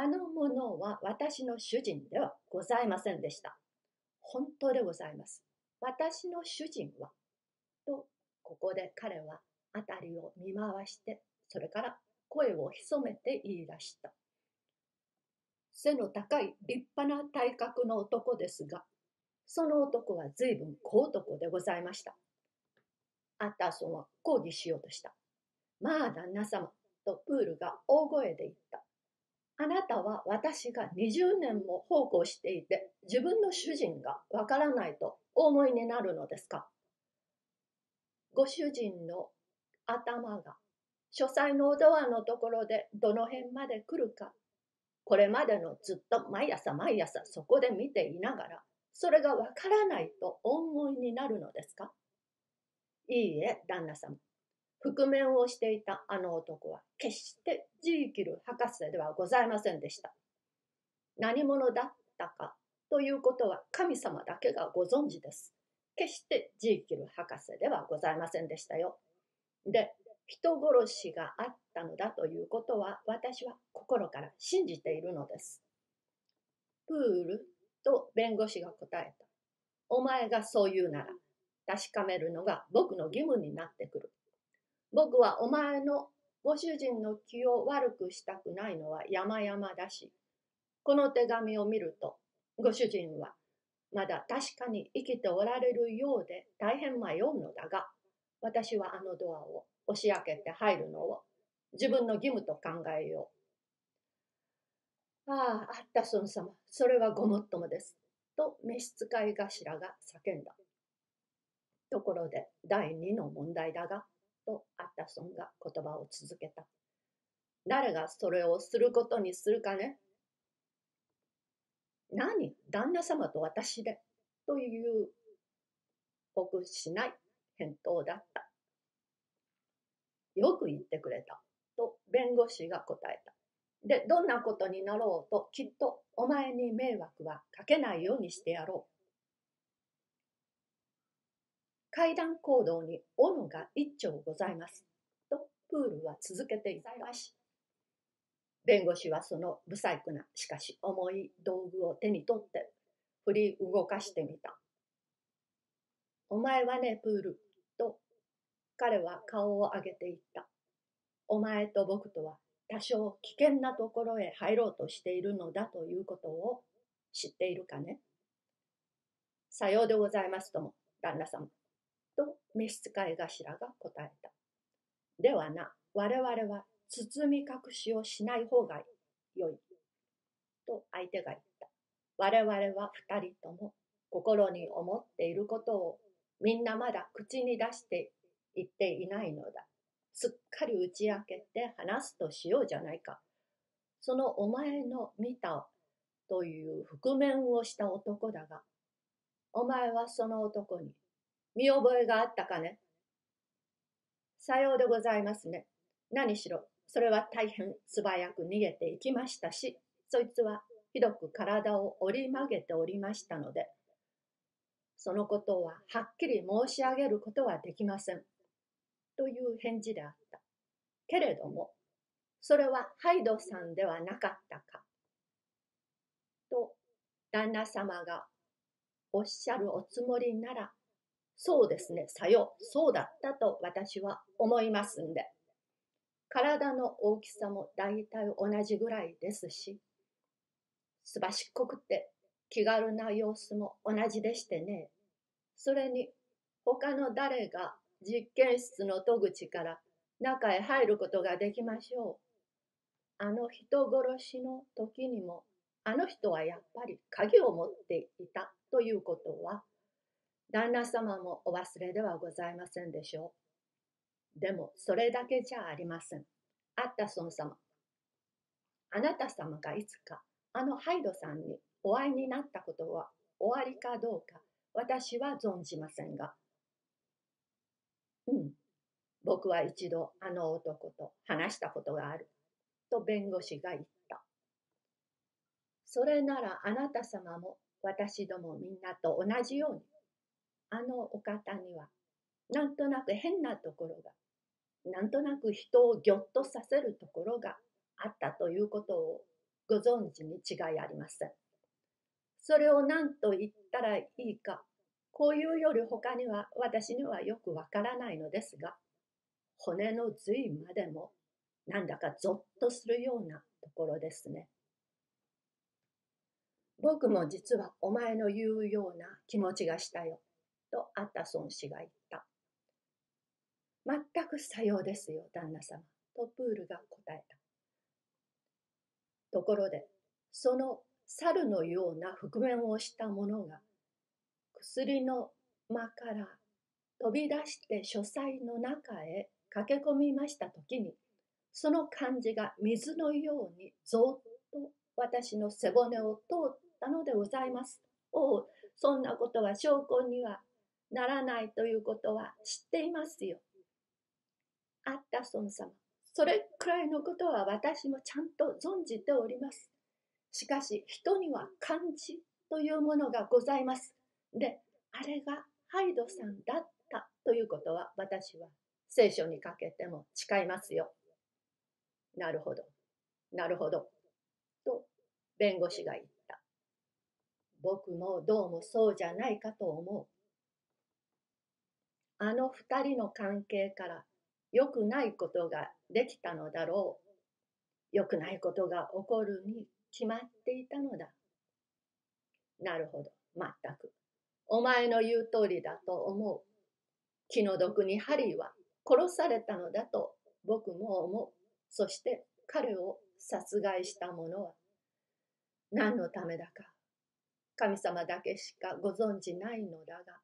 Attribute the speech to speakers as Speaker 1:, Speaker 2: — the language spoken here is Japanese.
Speaker 1: あの者は私の主人ではございませんでした。本当でございます。私の主人は、と、ここで彼は辺りを見回して、それから声を潜めて言い出した。背の高い立派な体格の男ですが、その男は随分小男でございました。アッターソンは抗議しようとした。まあ旦那様、とプールが大声で言った。あなたは私が20年も奉公していて自分の主人がわからないとお思いになるのですか？ご主人の頭が書斎のドアのところでどの辺まで来るかこれまでのずっと毎朝毎朝そこで見ていながらそれがわからないとお思いになるのですか？いいえ旦那様。覆面をしていたあの男は決してジーキル博士ではございませんでした。何者だったかということは神様だけがご存知です。決してジーキル博士ではございませんでしたよ。で、人殺しがあったのだということは私は心から信じているのです。プールと弁護士が答えた。お前がそう言うなら確かめるのが僕の義務になってくる。僕はお前のご主人の気を悪くしたくないのは山々だし、この手紙を見ると、ご主人はまだ確かに生きておられるようで大変迷うのだが、私はあのドアを押し開けて入るのを自分の義務と考えよう。ああ、あったソン様、それはごもっともです。と召使い頭が叫んだ。ところで第二の問題だが、とアッタソンが言葉を続けた。誰がそれをすることにするかね何？旦那様と私でという僕しない返答だった。よく言ってくれたと弁護士が答えた。で、どんなことになろうときっとお前に迷惑はかけないようにしてやろう。階段行動に斧が一丁ございます。とプールは続けていまし。弁護士はその不細工な、しかし重い道具を手に取って振り動かしてみた。お前はね、プール、と彼は顔を上げていった。お前と僕とは多少危険なところへ入ろうとしているのだということを知っているかねさようでございますとも、旦那様。と召使い頭が答えた。ではな、我々は包み隠しをしない方がよい。と相手が言った。我々は二人とも心に思っていることをみんなまだ口に出して言っていないのだ。すっかり打ち明けて話すとしようじゃないか。そのお前の見たという覆面をした男だが、お前はその男に見覚えがあったかね？さようでございますね。何しろ、それは大変素早く逃げていきましたし、そいつはひどく体を折り曲げておりましたので、そのことははっきり申し上げることはできません。という返事であった。けれども、それはハイドさんではなかったか。と、旦那様がおっしゃるおつもりなら、そうですね、さよ、そうだったと私は思いますんで。体の大きさも大体同じぐらいですし、すばしっこくて気軽な様子も同じでしてね。それに、他の誰が実験室の戸口から中へ入ることができましょう。あの人殺しの時にも、あの人はやっぱり鍵を持っていたということは、旦那様もお忘れではございませんでしょう。でも、それだけじゃありません。アッタソン様。あなた様がいつか、あのハイドさんにお会いになったことはおありかどうか、私は存じませんが。うん。僕は一度あの男と話したことがある。と弁護士が言った。それならあなた様も私どもみんなと同じようにあのお方にはなんとなく変なところがなんとなく人をぎょっとさせるところがあったということをご存知に違いありません。それを何と言ったらいいか、こういうより他には私にはよくわからないのですが、骨の髄までもなんだかゾッとするようなところですね。僕も実はお前の言うような気持ちがしたよ、とアッタソン氏が言った。全くさようですよ、旦那様、とプールが答えた。ところで、その猿のような覆面をした者が、薬の間から飛び出して書斎の中へ駆け込みましたときに、その感じが水のようにぞっと私の背骨を通ったのでございます。おう、そんなことは証拠にはならないということは知っていますよ。アッタソン様、それくらいのことは私もちゃんと存じております。しかし人には感じというものがございます。で、あれがハイドさんだったということは私は聖書にかけても誓いますよ。なるほど。なるほど。と弁護士が言った。僕もどうもそうじゃないかと思う。あの二人の関係から良くないことができたのだろう。良くないことが起こるに決まっていたのだ。なるほど、まったく。お前の言う通りだと思う。気の毒にハリーは殺されたのだと僕も思う。そして彼を殺害した者は何のためだか神様だけしかご存じないのだが